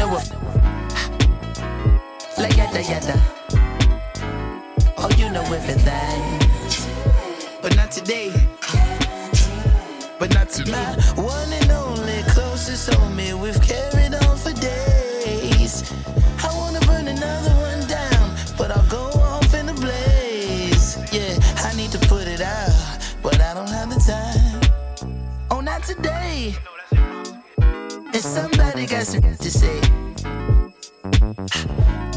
in the woof. La yada yada. Oh, you know everything. But not today. But not today. My one and only closest homie, we've carried on for days. And somebody got some to say.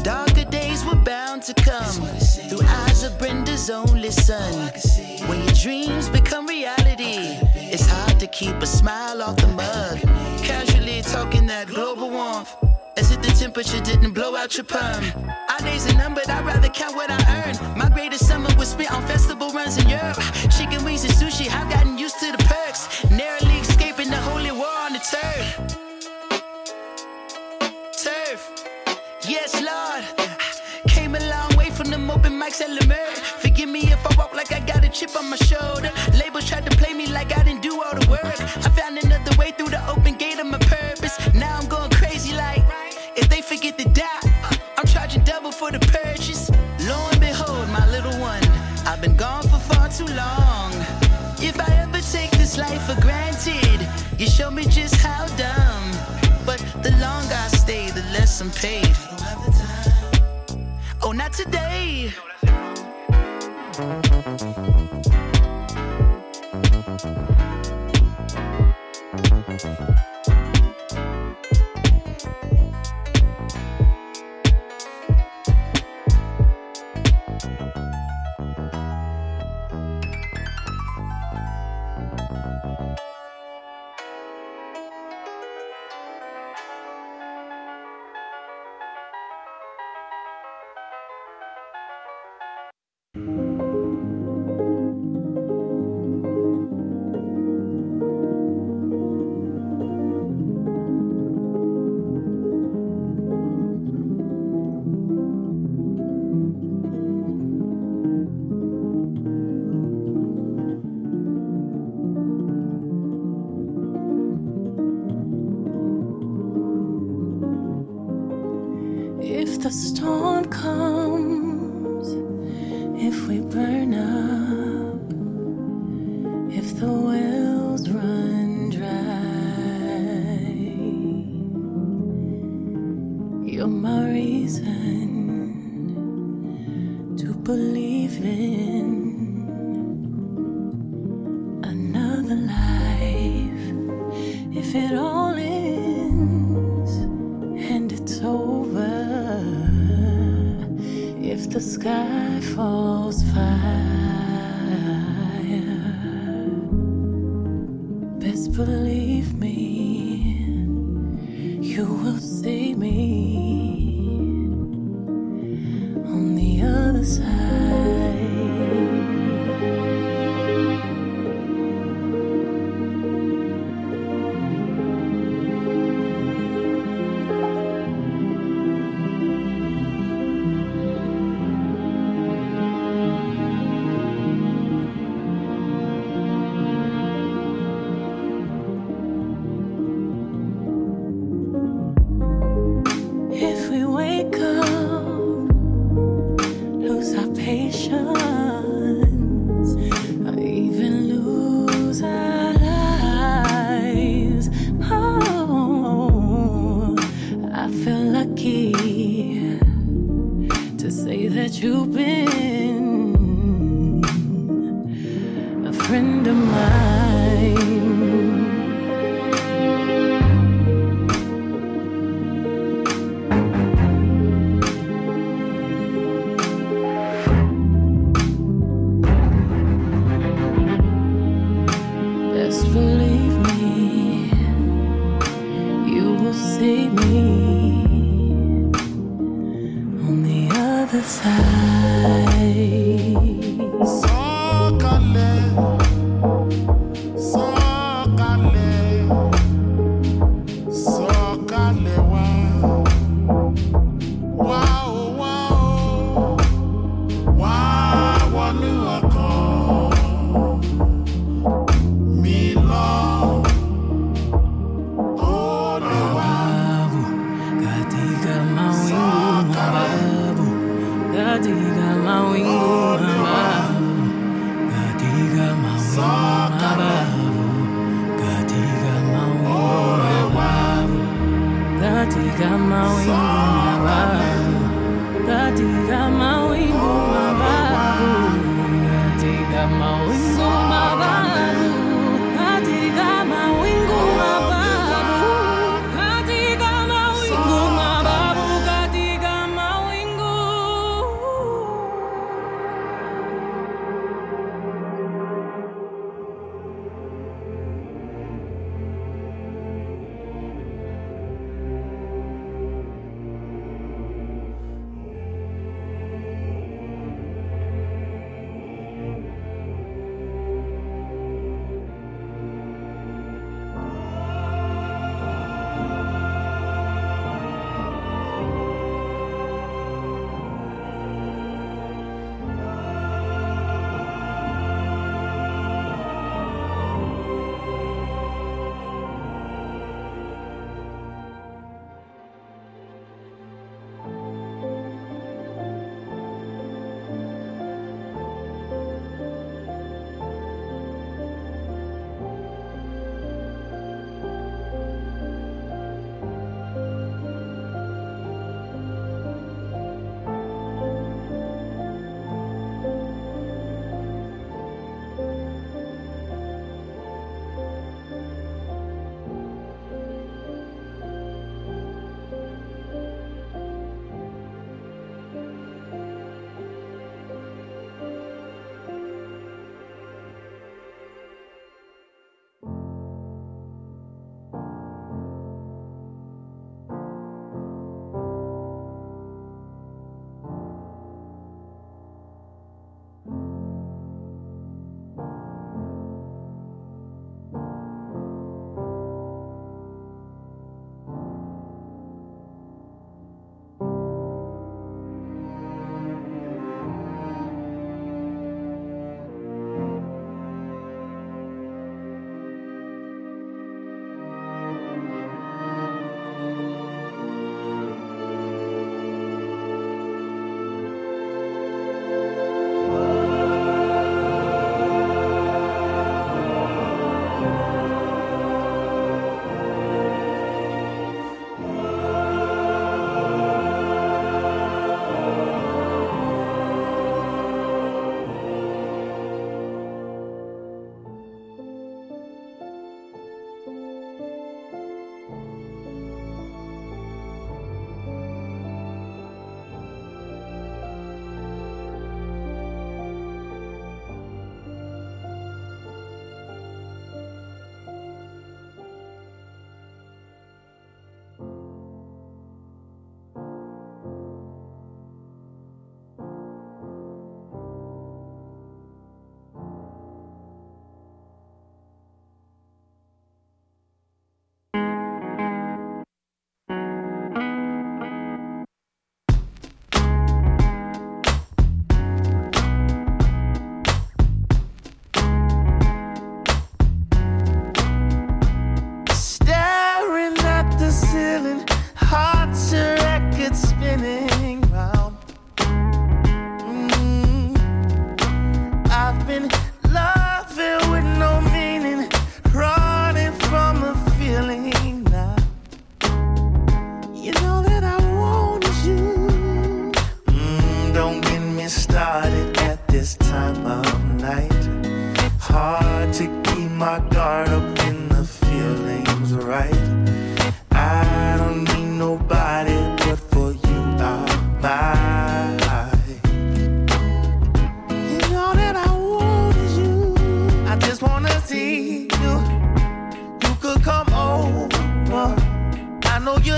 Darker days were bound to come through eyes of Brenda's only son. When your dreams become reality, it's hard to keep a smile off the mug. Casually talking that global warmth as if the temperature didn't blow out your perm. Our days are numbered, I'd rather count what I earn. My greatest summer was spent on festival runs in Europe. Chicken wings and sushi, I've gotten used to the perks. Narrowly escaping the holy war on the turf. chip on my shoulder. Labels tried to play me like I didn't do all the work. I found another way through the open gate of my purpose. Now I'm going crazy like if they forget to die, I'm charging double for the purchase. Lo and behold, my little one, I've been gone for far too long. If I ever take this life for granted, you show me just how dumb. But the longer I stay, the less I'm paid. Oh, not today. thank you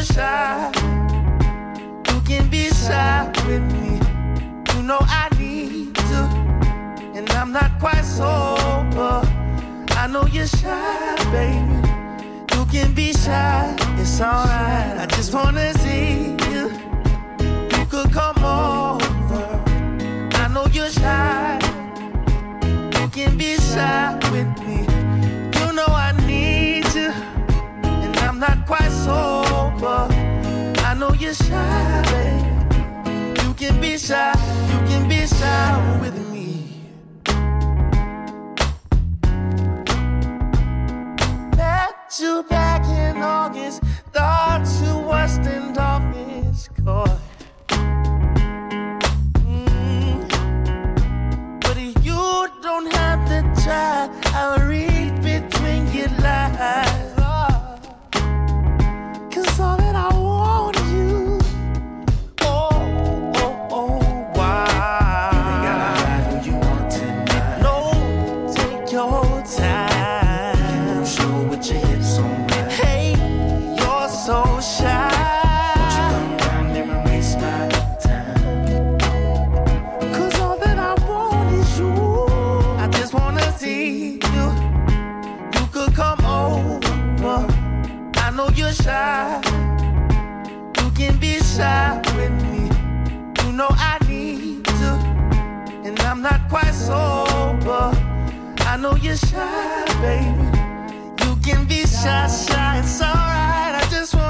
shy. You can be shy with me. You know I need to, and I'm not quite sober. I know you're shy, baby. You can be shy, it's alright. I just wanna see you. You could come over. I know you're shy. You can be shy with me. You know I need you, and I'm not quite sober. I know you're shy, baby. You can be shy, you can be shy with me. Met you back in August, thought you was standoffish, coy. Mm. But you don't have to try. Shy with me. You know I need to, and I'm not quite sober. I know you're shy, baby. You can be shy, shy. It's alright. I just wanna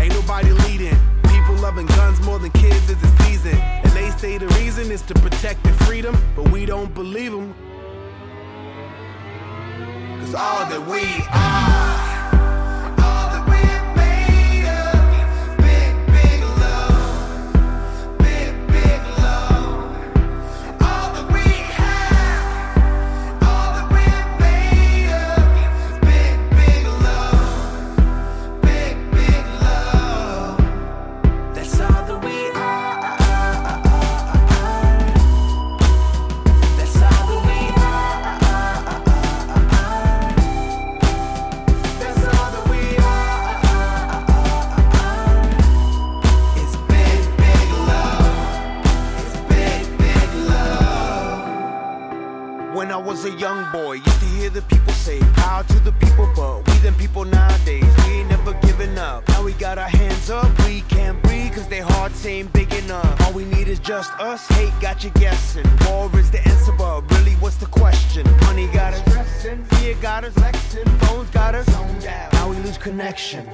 ain't nobody leading. People loving guns more than kids is the season. And they say the reason is to protect their freedom, but we don't believe them. Cause all that we are. Was a young boy, used to hear the people say, Power to the people, but we them people nowadays, we ain't never giving up. Now we got our hands up, we can't breathe, cause they hearts ain't big enough. All we need is just us, hate got you guessing. War is the answer, but really, what's the question? Money got us stressing, fear got us flexing, phones got us zoned out. Now we lose connection.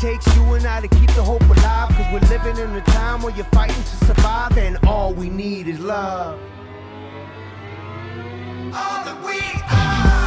Takes you and I to keep the hope alive. Cause we're living in a time where you're fighting to survive, and all we need is love. All that we are,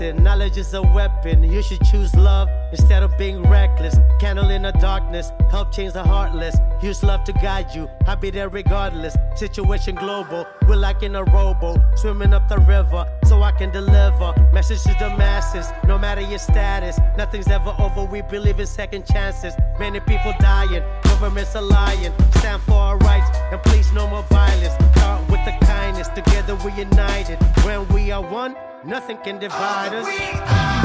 a blessing, knowledge is a weapon. You should choose love instead of being reckless. Candle in the darkness, help change the heartless. Use love to guide you, I'll be there regardless. Situation global, we're like in a rowboat, swimming up the river so I can deliver. Message to the masses, no matter your status. Nothing's ever over, we believe in second chances. Many people dying, governments are lying. Stand for our rights and please no more violence. Start with the kindness, together we're united. When we are one, nothing can divide us.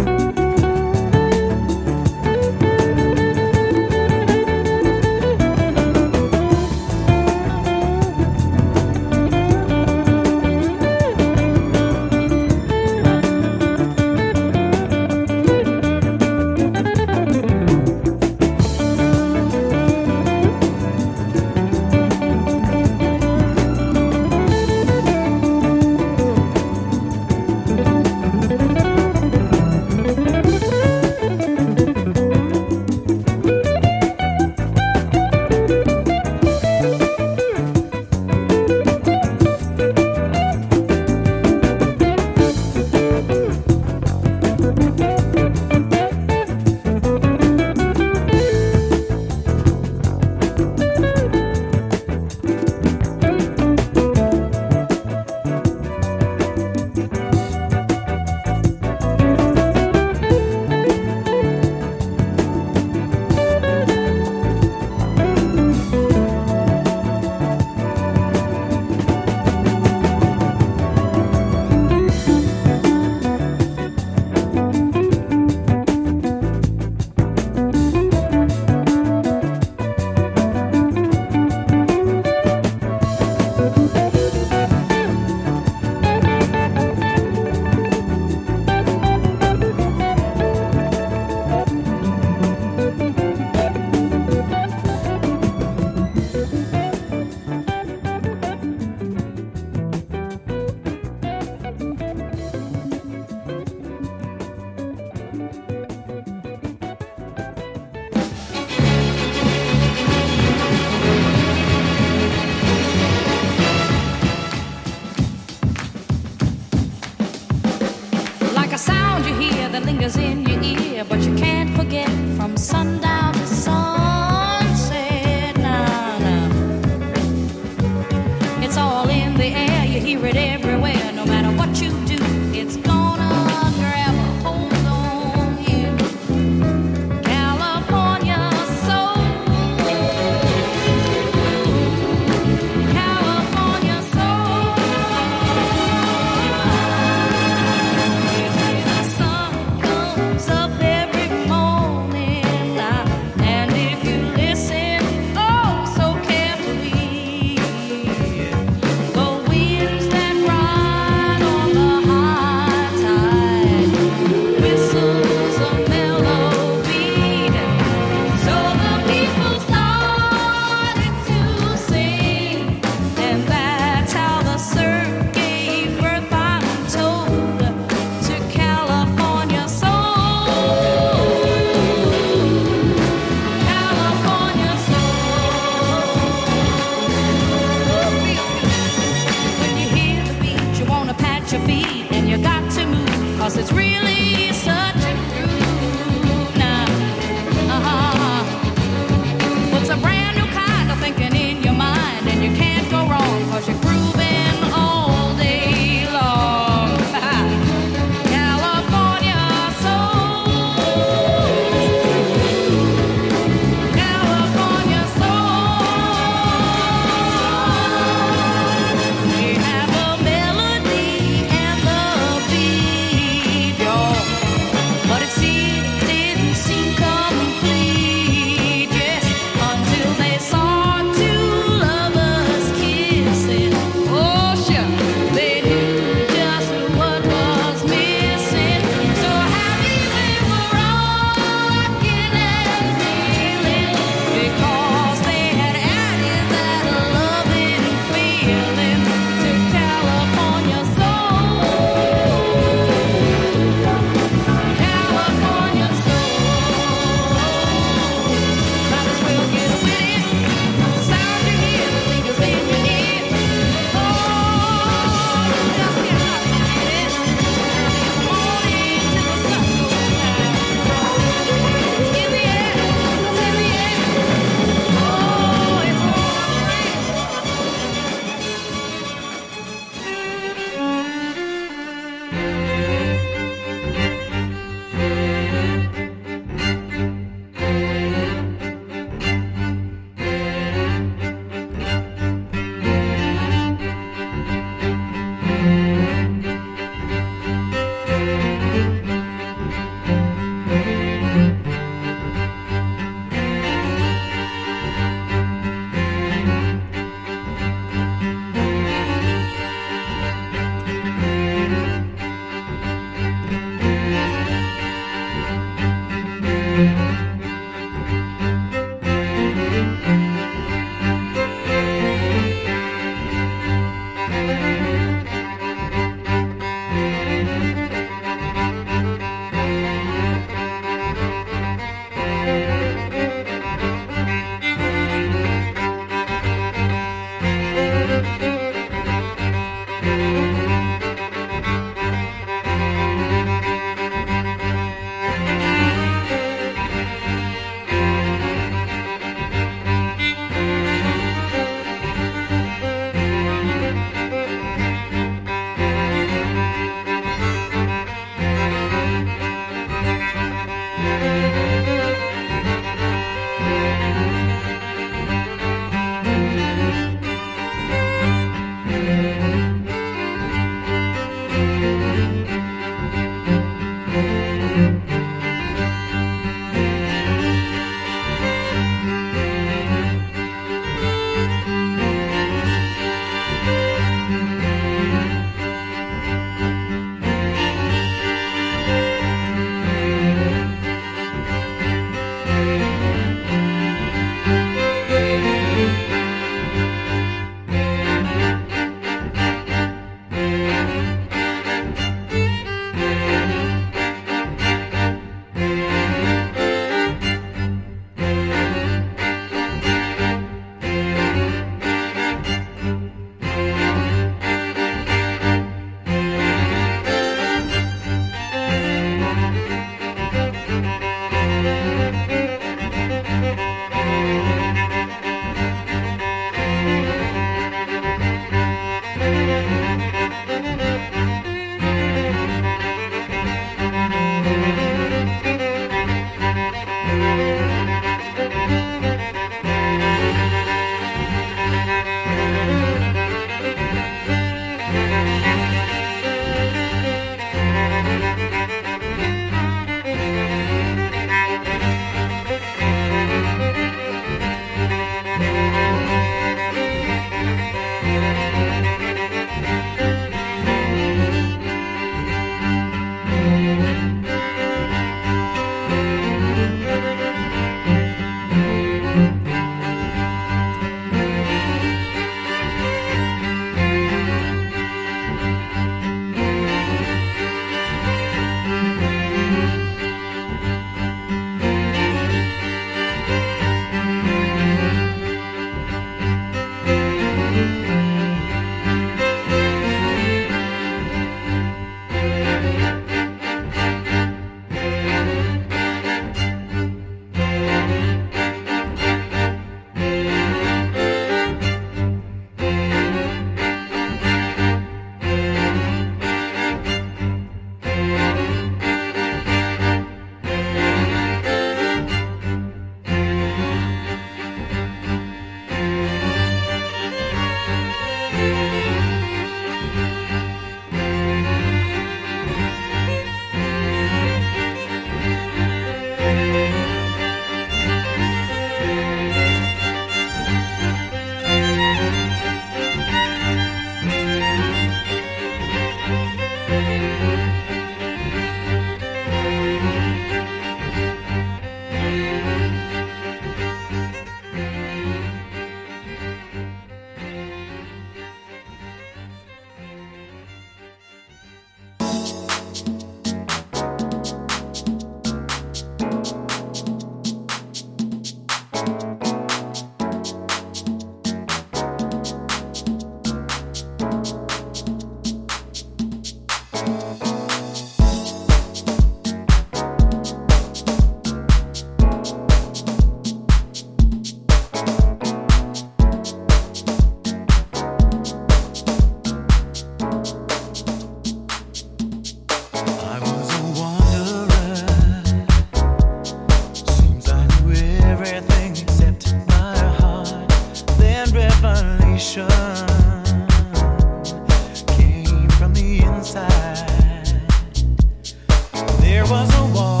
There was a wall.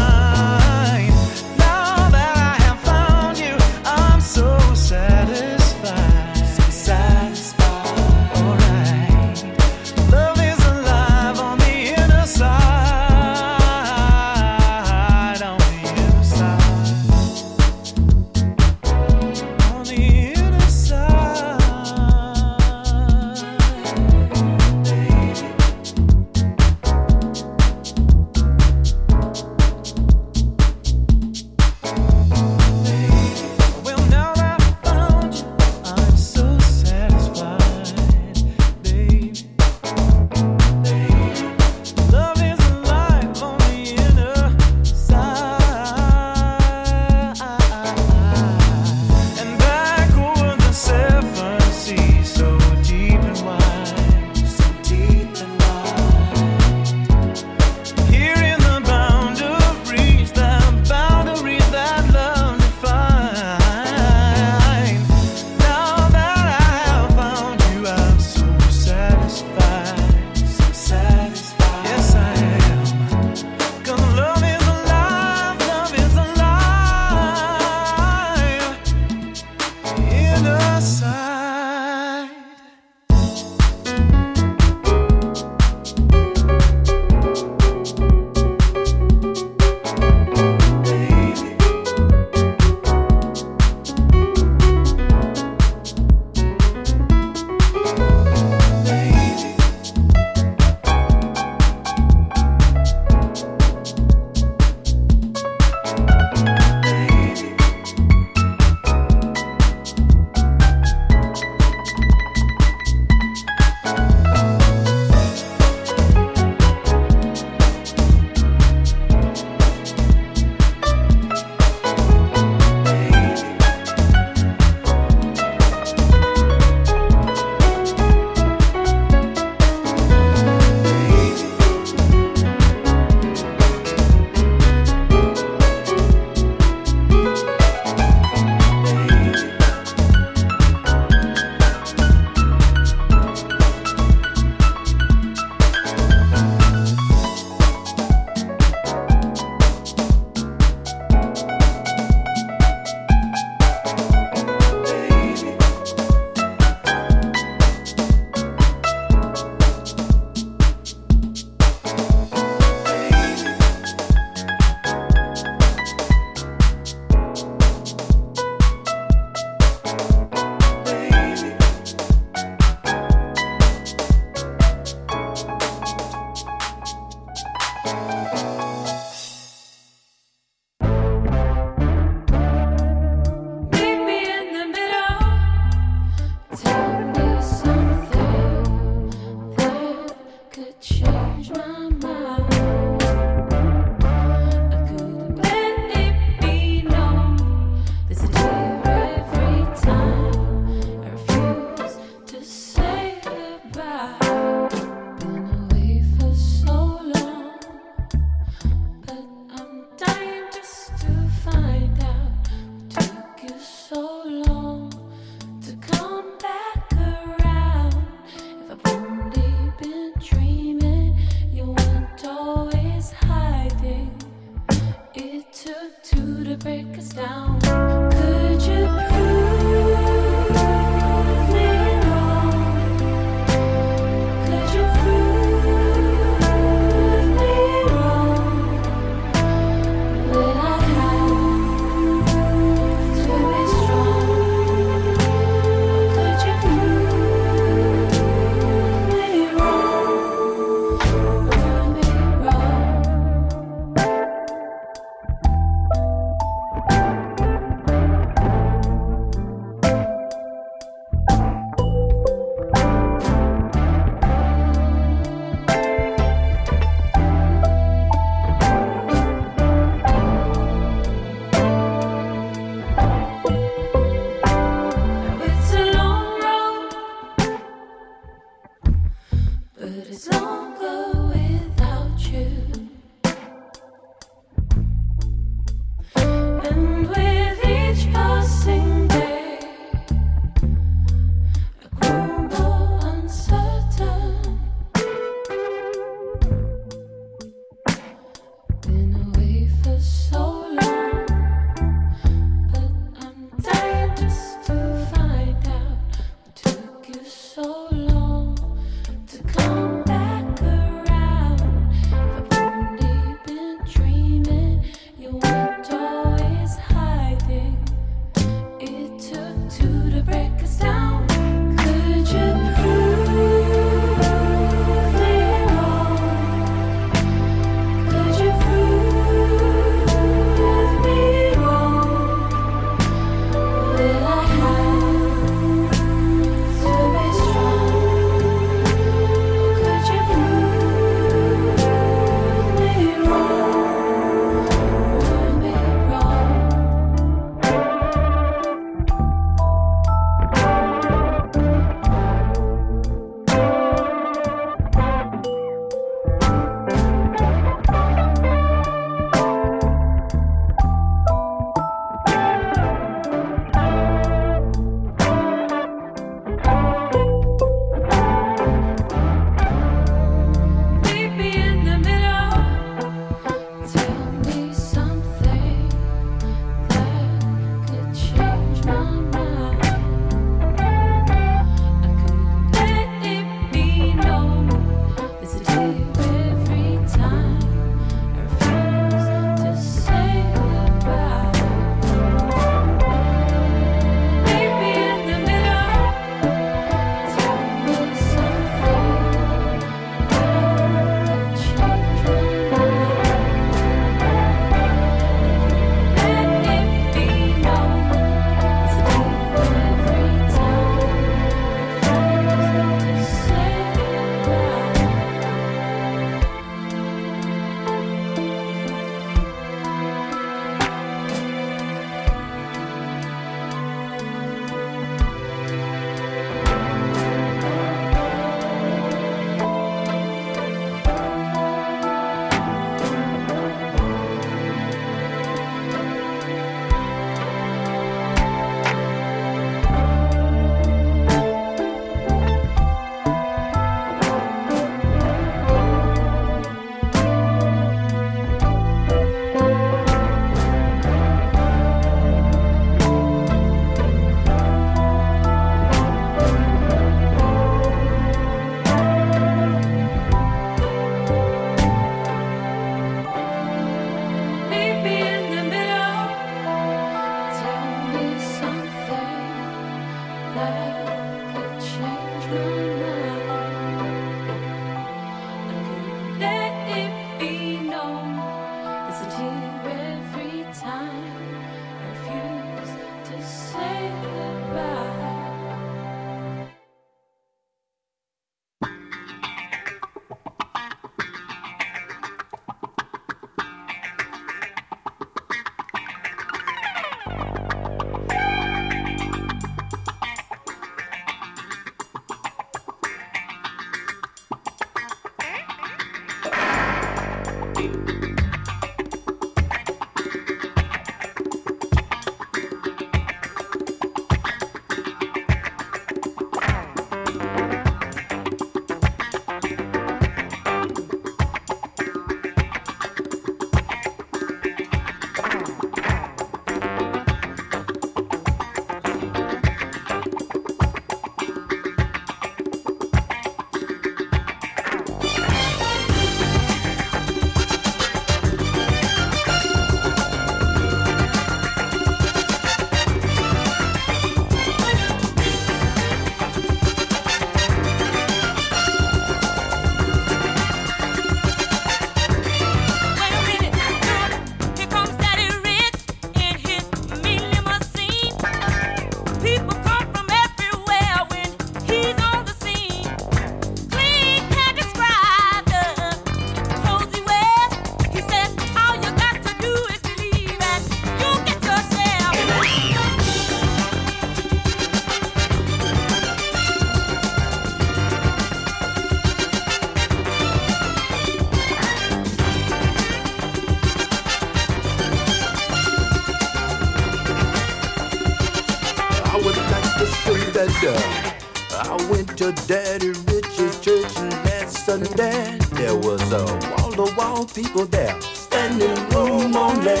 People there, standing room only.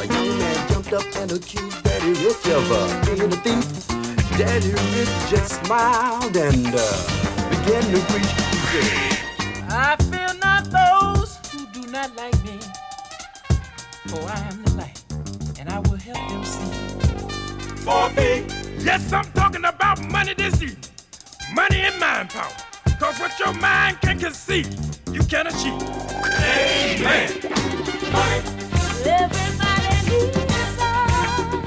A young man jumped up and accused Daddy Rich of uh, being a thief. Daddy Rich just smiled and uh, began to preach. I fear not those who do not like me, for I am the light, and I will help them see. For me, yes, I'm talking about money this evening. Money and mind power. Cause what your mind can conceive, you can achieve. Amen. Money. Everybody needs some.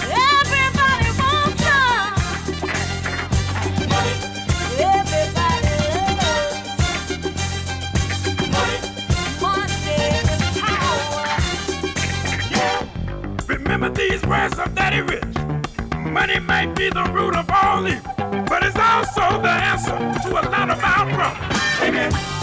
Everybody wants some. Everybody loves money is power. Remember these words of Daddy Rich money might be the root of all evil, but it's also the answer to a lot of our problems. Amen.